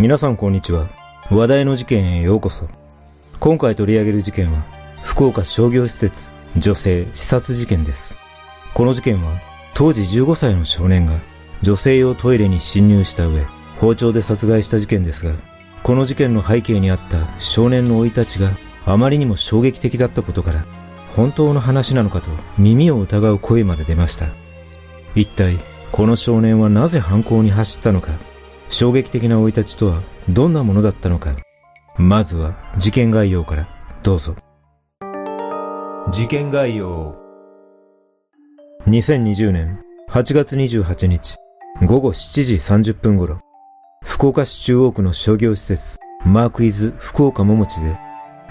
皆さんこんにちは。話題の事件へようこそ。今回取り上げる事件は、福岡商業施設女性刺殺事件です。この事件は、当時15歳の少年が女性用トイレに侵入した上、包丁で殺害した事件ですが、この事件の背景にあった少年の生い立ちがあまりにも衝撃的だったことから、本当の話なのかと耳を疑う声まで出ました。一体、この少年はなぜ犯行に走ったのか、衝撃的な生い立ちとはどんなものだったのか、まずは事件概要から。どうぞ。事件概要。2020年8月28日午後7時30分頃、福岡市中央区の商業施設マークイズ福岡ももちで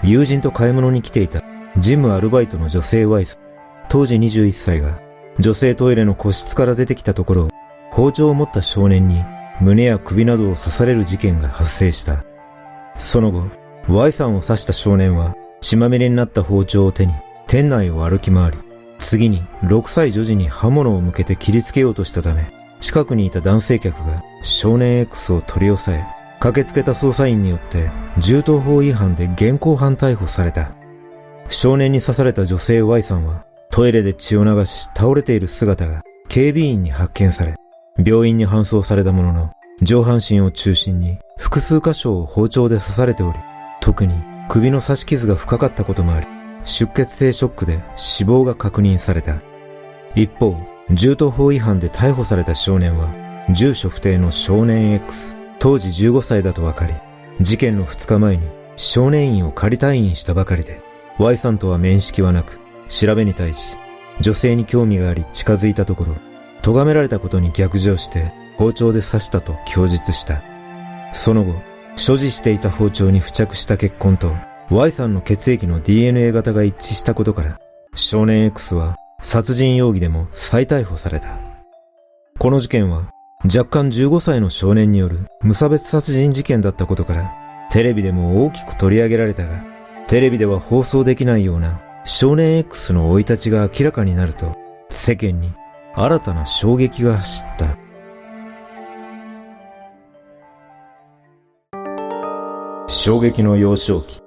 友人と買い物に来ていたジムアルバイトの女性ワイス、当時21歳が女性トイレの個室から出てきたところ、包丁を持った少年に胸や首などを刺される事件が発生した。その後、Y さんを刺した少年は血まみれになった包丁を手に店内を歩き回り、次に6歳女児に刃物を向けて切りつけようとしたため、近くにいた男性客が少年 X を取り押さえ、駆けつけた捜査員によって銃刀法違反で現行犯逮捕された。少年に刺された女性 Y さんはトイレで血を流し倒れている姿が警備員に発見され、病院に搬送されたものの、上半身を中心に複数箇所を包丁で刺されており、特に首の刺し傷が深かったこともあり、出血性ショックで死亡が確認された。一方、銃刀法違反で逮捕された少年は、住所不定の少年 X、当時15歳だと分かり、事件の2日前に少年院を仮退院したばかりで、Y さんとは面識はなく、調べに対し、女性に興味があり近づいたところ、咎められたことに逆上して包丁で刺したと供述した。その後、所持していた包丁に付着した血痕と Y さんの血液の DNA 型が一致したことから、少年 X は殺人容疑でも再逮捕された。この事件は若干15歳の少年による無差別殺人事件だったことから、テレビでも大きく取り上げられたが、テレビでは放送できないような少年 X の生い立ちが明らかになると、世間に新たな衝撃が走った。衝撃の幼少期。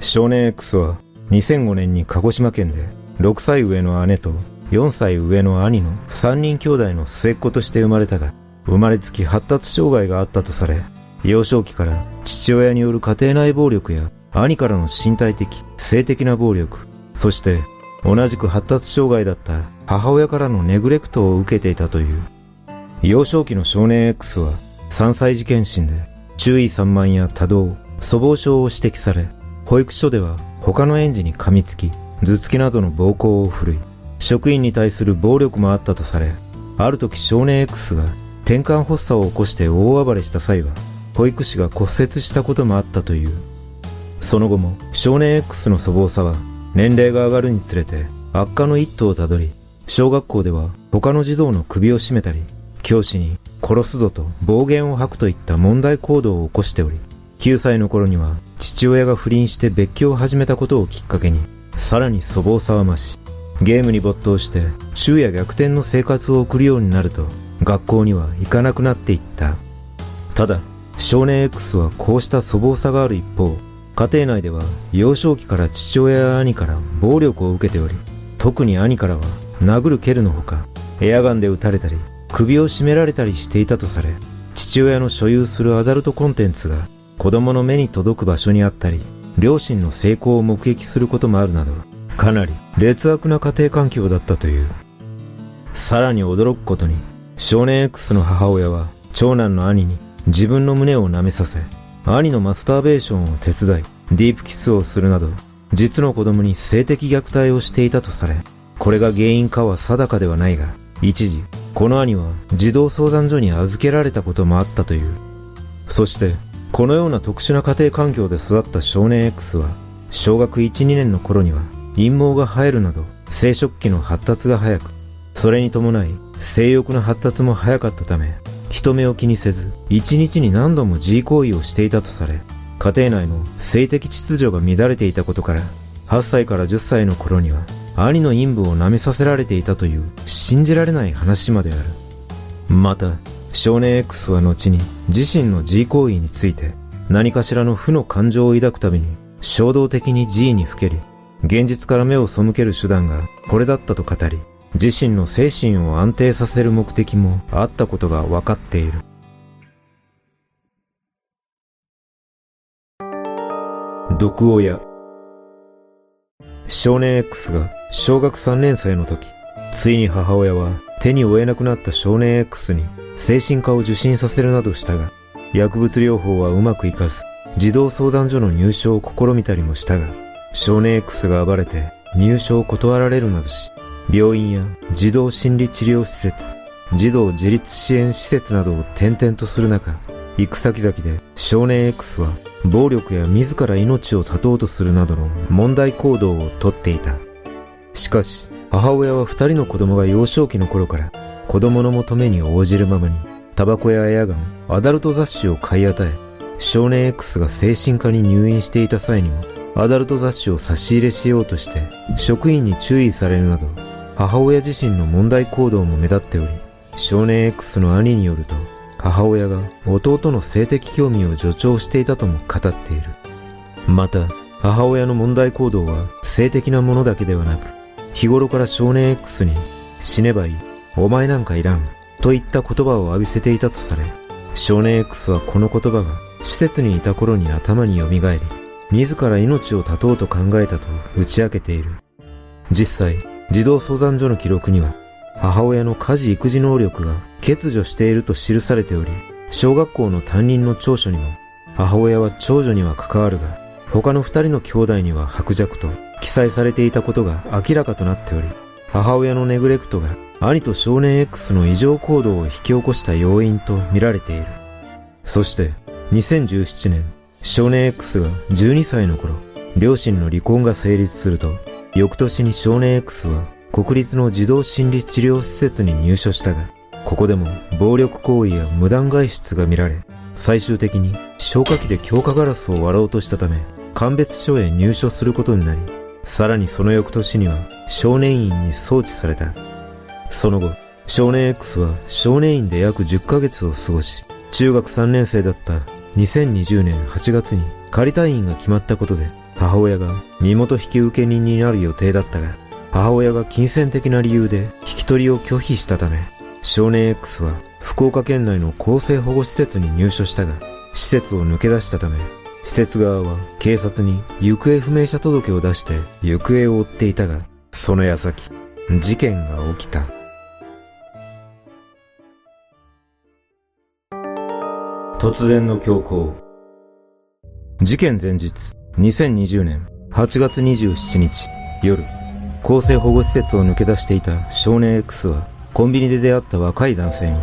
少年 X は2005年に鹿児島県で6歳上の姉と4歳上の兄の3人兄弟の末っ子として生まれたが、生まれつき発達障害があったとされ、幼少期から父親による家庭内暴力や兄からの身体的、性的な暴力、そして同じく発達障害だった母親からのネグレクトを受けていたという。幼少期の少年 X は3歳児検診で注意散漫や多動、粗暴症を指摘され、保育所では他の園児に噛みつき、頭突きなどの暴行を振るい、職員に対する暴力もあったとされ、ある時少年 X が転換発作を起こして大暴れした際は、保育士が骨折したこともあったという。その後も少年 X の粗暴さは年齢が上がるにつれて悪化の一途をたどり、小学校では他の児童の首を絞めたり、教師に殺すぞと暴言を吐くといった問題行動を起こしており、9歳の頃には父親が不倫して別居を始めたことをきっかけに、さらに粗暴さは増し、ゲームに没頭して昼夜逆転の生活を送るようになると、学校には行かなくなっていった。ただ、少年 X はこうした粗暴さがある一方、家庭内では幼少期から父親や兄から暴力を受けており、特に兄からは殴る蹴るのほか、エアガンで撃たれたり、首を絞められたりしていたとされ、父親の所有するアダルトコンテンツが子供の目に届く場所にあったり、両親の成功を目撃することもあるなど、かなり劣悪な家庭環境だったという。さらに驚くことに、少年 X の母親は長男の兄に自分の胸を舐めさせ、兄のマスターベーションを手伝い、ディープキスをするなど、実の子供に性的虐待をしていたとされ、これが原因かは定かではないが、一時、この兄は児童相談所に預けられたこともあったという。そして、このような特殊な家庭環境で育った少年 X は、小学1、2年の頃には陰謀が生えるなど、生殖器の発達が早く、それに伴い性欲の発達も早かったため、人目を気にせず、一日に何度も自慰行為をしていたとされ、家庭内の性的秩序が乱れていたことから、8歳から10歳の頃には、兄の陰部を舐めさせられていたという信じられない話まである。また、少年 X は後に自身の G 行為について何かしらの負の感情を抱くたびに衝動的に G にふけり、現実から目を背ける手段がこれだったと語り、自身の精神を安定させる目的もあったことが分かっている。毒親少年 X が小学3年生の時、ついに母親は手に負えなくなった少年 X に精神科を受診させるなどしたが、薬物療法はうまくいかず、児童相談所の入所を試みたりもしたが、少年 X が暴れて入所を断られるなどし、病院や児童心理治療施設、児童自立支援施設などを転々とする中、行く先々で少年 X は暴力や自ら命を絶とうとするなどの問題行動をとっていた。しかし、母親は二人の子供が幼少期の頃から子供の求めに応じるままにタバコやエアガン、アダルト雑誌を買い与え、少年 X が精神科に入院していた際にもアダルト雑誌を差し入れしようとして職員に注意されるなど母親自身の問題行動も目立っており少年 X の兄によると母親が弟の性的興味を助長していたとも語っている。また、母親の問題行動は性的なものだけではなく、日頃から少年 X に死ねばいい、お前なんかいらん、といった言葉を浴びせていたとされ、少年 X はこの言葉が施設にいた頃に頭に蘇り、自ら命を絶とうと考えたと打ち明けている。実際、児童相談所の記録には、母親の家事育児能力が欠如していると記されており、小学校の担任の長所にも、母親は長女には関わるが、他の二人の兄弟には薄弱と記載されていたことが明らかとなっており、母親のネグレクトが兄と少年 X の異常行動を引き起こした要因と見られている。そして、2017年、少年 X が12歳の頃、両親の離婚が成立すると、翌年に少年 X は国立の児童心理治療施設に入所したが、ここでも暴力行為や無断外出が見られ、最終的に消火器で強化ガラスを割ろうとしたため、鑑別所へ入所することになり、さらにその翌年には少年院に送致された。その後、少年 X は少年院で約10ヶ月を過ごし、中学3年生だった2020年8月に仮退院が決まったことで、母親が身元引受人になる予定だったが、母親が金銭的な理由で引き取りを拒否したため、少年 X は福岡県内の厚生保護施設に入所したが、施設を抜け出したため、施設側は警察に行方不明者届を出して行方を追っていたが、その矢先、事件が起きた。突然の強行。事件前日、2020年8月27日夜、厚生保護施設を抜け出していた少年 X は、コンビニで出会った若い男性に、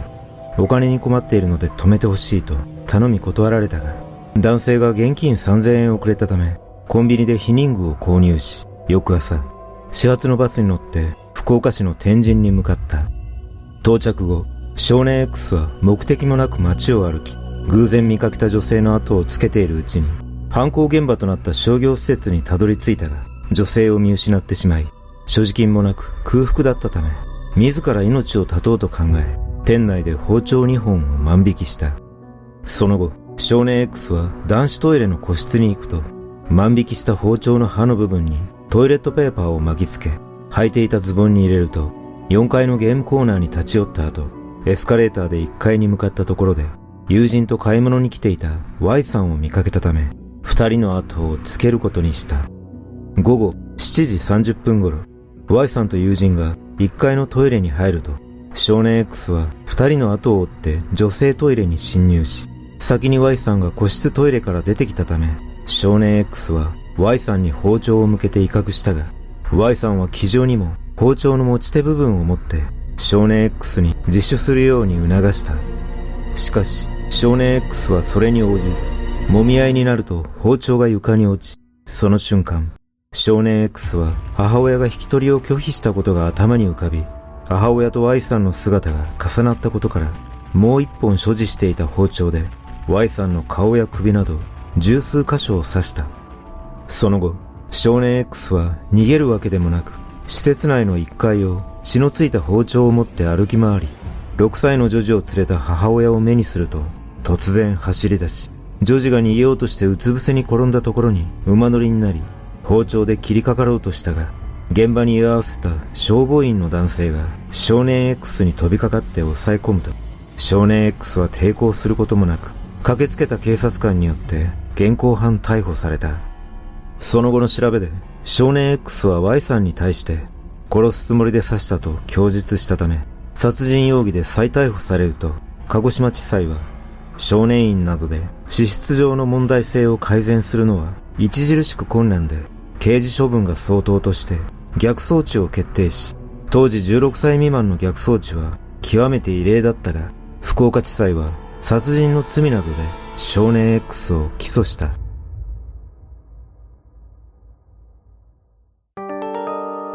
お金に困っているので止めてほしいと頼み断られたが、男性が現金3000円をくれたため、コンビニで避妊具を購入し、翌朝、始発のバスに乗って福岡市の天神に向かった。到着後、少年 X は目的もなく街を歩き、偶然見かけた女性の後をつけているうちに、犯行現場となった商業施設にたどり着いたが、女性を見失ってしまい、所持金もなく空腹だったため、自ら命を絶とうと考え、店内で包丁2本を万引きした。その後、少年 X は男子トイレの個室に行くと、万引きした包丁の刃の部分にトイレットペーパーを巻きつけ、履いていたズボンに入れると、4階のゲームコーナーに立ち寄った後、エスカレーターで1階に向かったところで、友人と買い物に来ていた Y さんを見かけたため、二人の後をつけることにした。午後7時30分頃、Y さんと友人が1階のトイレに入ると、少年 X は2人の後を追って女性トイレに侵入し、先に Y さんが個室トイレから出てきたため、少年 X は Y さんに包丁を向けて威嚇したが、Y さんは気丈にも包丁の持ち手部分を持って少年 X に自首するように促した。しかし、少年 X はそれに応じず、揉み合いになると包丁が床に落ち、その瞬間、少年 X は母親が引き取りを拒否したことが頭に浮かび、母親と Y さんの姿が重なったことから、もう一本所持していた包丁で Y さんの顔や首など十数箇所を刺した。その後、少年 X は逃げるわけでもなく、施設内の1階を血のついた包丁を持って歩き回り、6歳の女児を連れた母親を目にすると、突然走り出し、女児が逃げようとしてうつ伏せに転んだところに馬乗りになり、包丁で切りかかろうとしたが、現場に居合わせた消防員の男性が少年 X に飛びかかって抑え込むと、少年 X は抵抗することもなく、駆けつけた警察官によって現行犯逮捕された。その後の調べで、少年 X は Y さんに対して殺すつもりで刺したと供述したため、殺人容疑で再逮捕されると、鹿児島地裁は、少年院などで資質上の問題性を改善するのは著しく困難で、刑事処分が相当として逆装置を決定し、当時16歳未満の逆装置は極めて異例だったが、福岡地裁は殺人の罪などで少年 X を起訴した。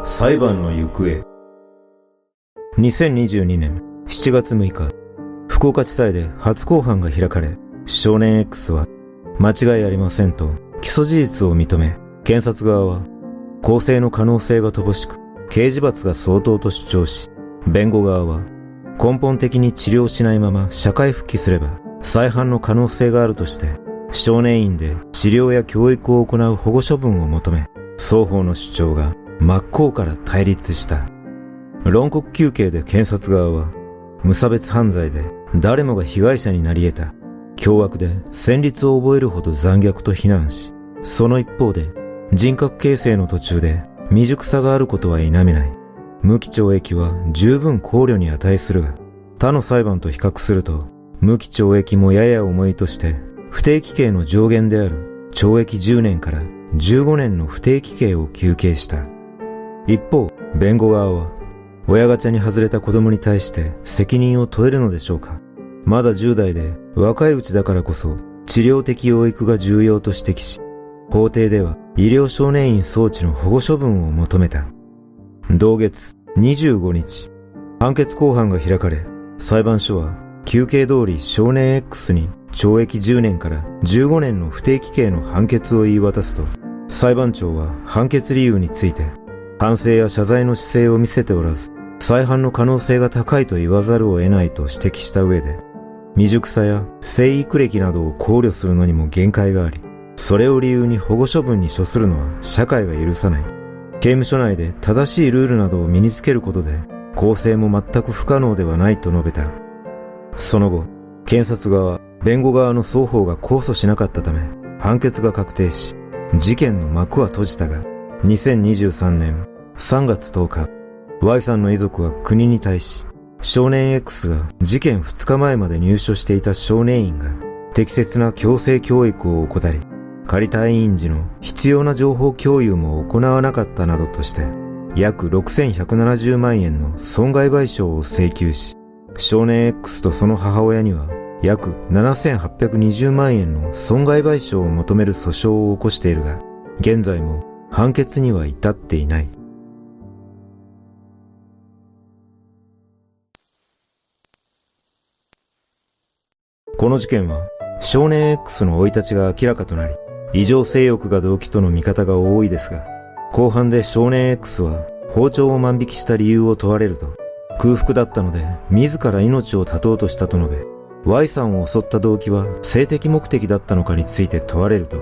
裁判の行方2022年7月6日、福岡地裁で初公判が開かれ、少年 X は間違いありませんと起訴事実を認め、検察側は公正の可能性が乏しく、刑事罰が相当と主張し、弁護側は根本的に治療しないまま社会復帰すれば再犯の可能性があるとして、少年院で治療や教育を行う保護処分を求め、双方の主張が真っ向から対立した。論告休刑で検察側は、無差別犯罪で誰もが被害者になり得た、凶悪で戦慄を覚えるほど残虐と非難し、その一方で人格形成の途中で未熟さがあることは否めない。無期懲役は十分考慮に値するが、他の裁判と比較すると無期懲役もやや重いとして、不定期刑の上限である懲役10年から15年の不定期刑を求刑した。一方、弁護側は、親ガチャに外れた子供に対して責任を問えるのでしょうかまだ10代で若いうちだからこそ治療的養育が重要と指摘し、法廷では医療少年院装置の保護処分を求めた。同月25日、判決公判が開かれ、裁判所は休刑通り少年 X に懲役10年から15年の不定期刑の判決を言い渡すと、裁判長は判決理由について、反省や謝罪の姿勢を見せておらず、再犯の可能性が高いと言わざるを得ないと指摘した上で、未熟さや生育歴などを考慮するのにも限界があり、それを理由に保護処分に処するのは社会が許さない。刑務所内で正しいルールなどを身につけることで、公正も全く不可能ではないと述べた。その後、検察側、弁護側の双方が控訴しなかったため、判決が確定し、事件の幕は閉じたが、2023年3月10日、Y さんの遺族は国に対し、少年 X が事件2日前まで入所していた少年院が適切な強制教育を怠り、仮退院時の必要な情報共有も行わなかったなどとして、約6170万円の損害賠償を請求し、少年 X とその母親には約7820万円の損害賠償を求める訴訟を起こしているが、現在も判決には至っていない。この事件は少年 X の生い立ちが明らかとなり、異常性欲が動機との見方が多いですが、後半で少年 X は包丁を万引きした理由を問われると、空腹だったので自ら命を絶とうとしたと述べ、Y さんを襲った動機は性的目的だったのかについて問われると、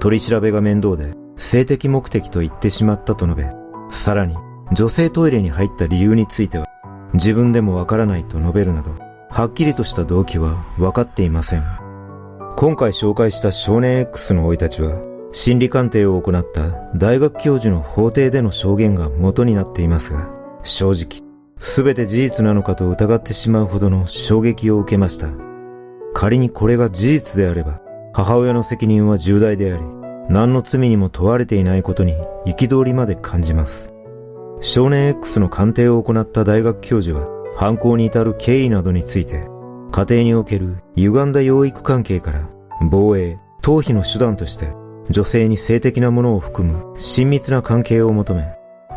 取り調べが面倒で性的目的と言ってしまったと述べ、さらに女性トイレに入った理由については自分でもわからないと述べるなど、はっきりとした動機は分かっていません。今回紹介した少年 X の生い立ちは、心理鑑定を行った大学教授の法廷での証言が元になっていますが、正直、すべて事実なのかと疑ってしまうほどの衝撃を受けました。仮にこれが事実であれば、母親の責任は重大であり、何の罪にも問われていないことに憤りまで感じます。少年 X の鑑定を行った大学教授は、犯行に至る経緯などについて、家庭における歪んだ養育関係から、防衛、逃避の手段として、女性に性的なものを含む親密な関係を求め、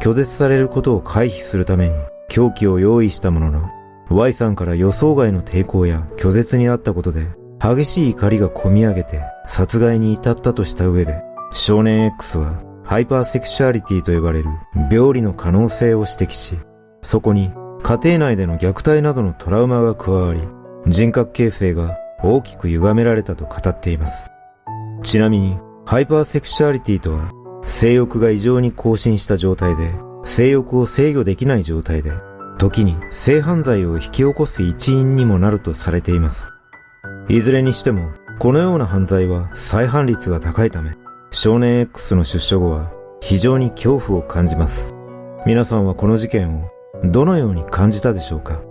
拒絶されることを回避するために凶器を用意したものの、Y さんから予想外の抵抗や拒絶にあったことで、激しい怒りが込み上げて殺害に至ったとした上で、少年 X はハイパーセクシュアリティと呼ばれる病理の可能性を指摘し、そこに家庭内での虐待などのトラウマが加わり、人格形成が大きく歪められたと語っています。ちなみに、ハイパーセクシュアリティとは、性欲が異常に更新した状態で、性欲を制御できない状態で、時に性犯罪を引き起こす一因にもなるとされています。いずれにしても、このような犯罪は再犯率が高いため、少年 X の出所後は非常に恐怖を感じます。皆さんはこの事件をどのように感じたでしょうか？